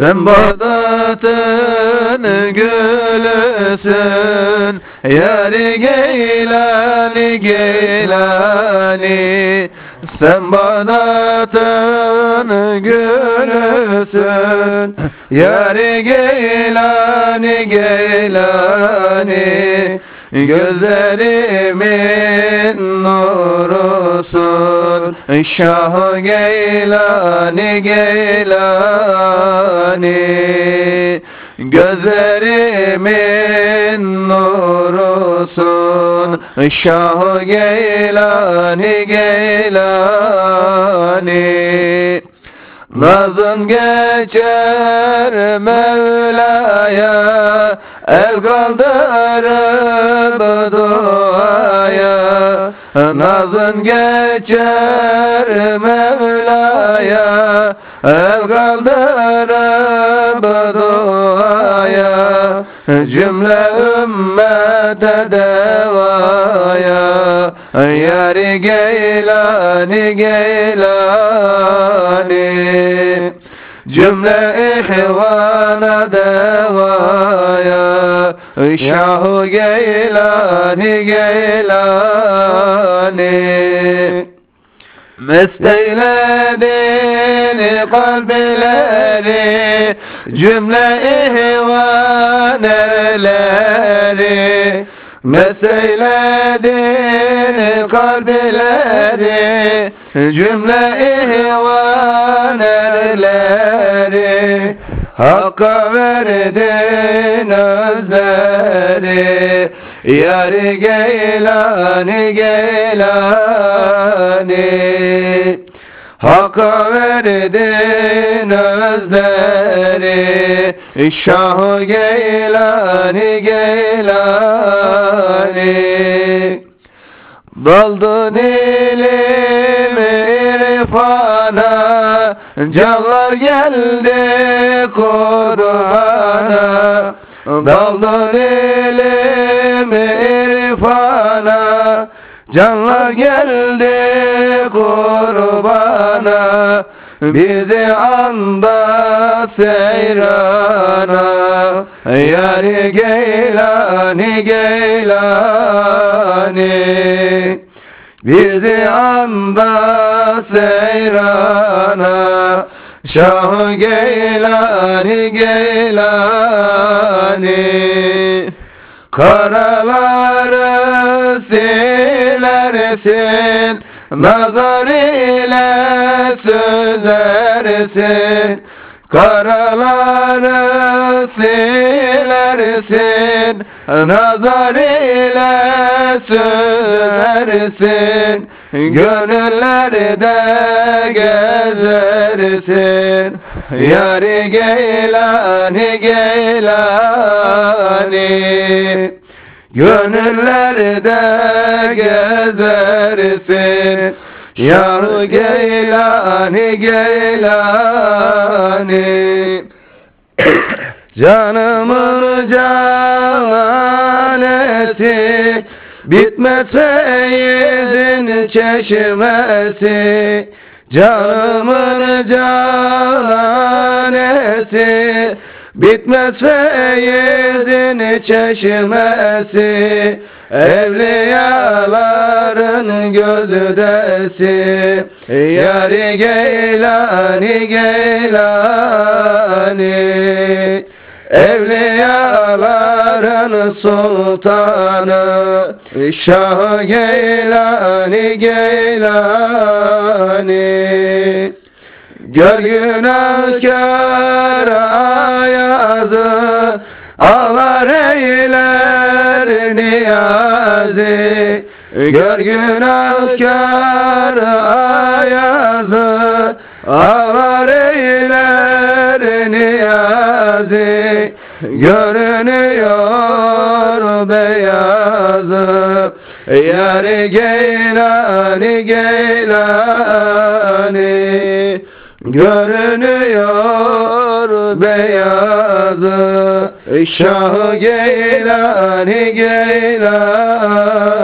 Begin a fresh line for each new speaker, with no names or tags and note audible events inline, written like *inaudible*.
Sen Bağdat'ın gülüsün Yari Geylani Geylani. Sen Bağdat'ın gülüsün Yari Geylani Geylani Gözlerimin nurusun Şah Geylani Geylani. Gözlerimin nurusun Şah Geylani Geylani. Nazın geçer Mevla'ya El kaldırıp duaya Nazın geçer Mevla'ya. El kaldırıp duaya Cümle ümmete devaya. Yari Geylani Geylani Cümle ihvana devaya Şah Geylani Geylani. Mesteyledin kalpleri Cümle ihvan erleri Meseyledin kalpleri Cümle ihvan erleri. Hakka verdin özleri Yari Geylani Geylani. Hakka verdin özleri Şah Geylani Geylani Daldın ilim irfana Canlar geldi Kur'an'a. Daldın ilim irfana Canlar geldi kurbana Bizi anda seyrana Yari Geylani Geylani. Bizi anda seyrana Şah Geylani Geylani. Karaları silersin Nazar ile sözersin Karaları silersin. Nazar ile sözersin Gönüllerde gezersin. Yari Geylani Geylani Gönüllerde gezersin. Yar Geylani Geylani. *coughs* Canımın cananesi Bitmez seyizin çeşmesi. Canımın cananesi Bitmez feyizin çeşmesi Evliyaların gözdesi Yari Geylani Geylani Evliyaların sultanı. Şah Geylani Geylani Gör günahkar ayazı Ağlar eyler niyazi. Gör günahkar ayazı Ağlar eyler niyazi. Görünüyor beyazı. Yar Geylani Geylani. Görünüyor beyazı Şah Geylani Geylani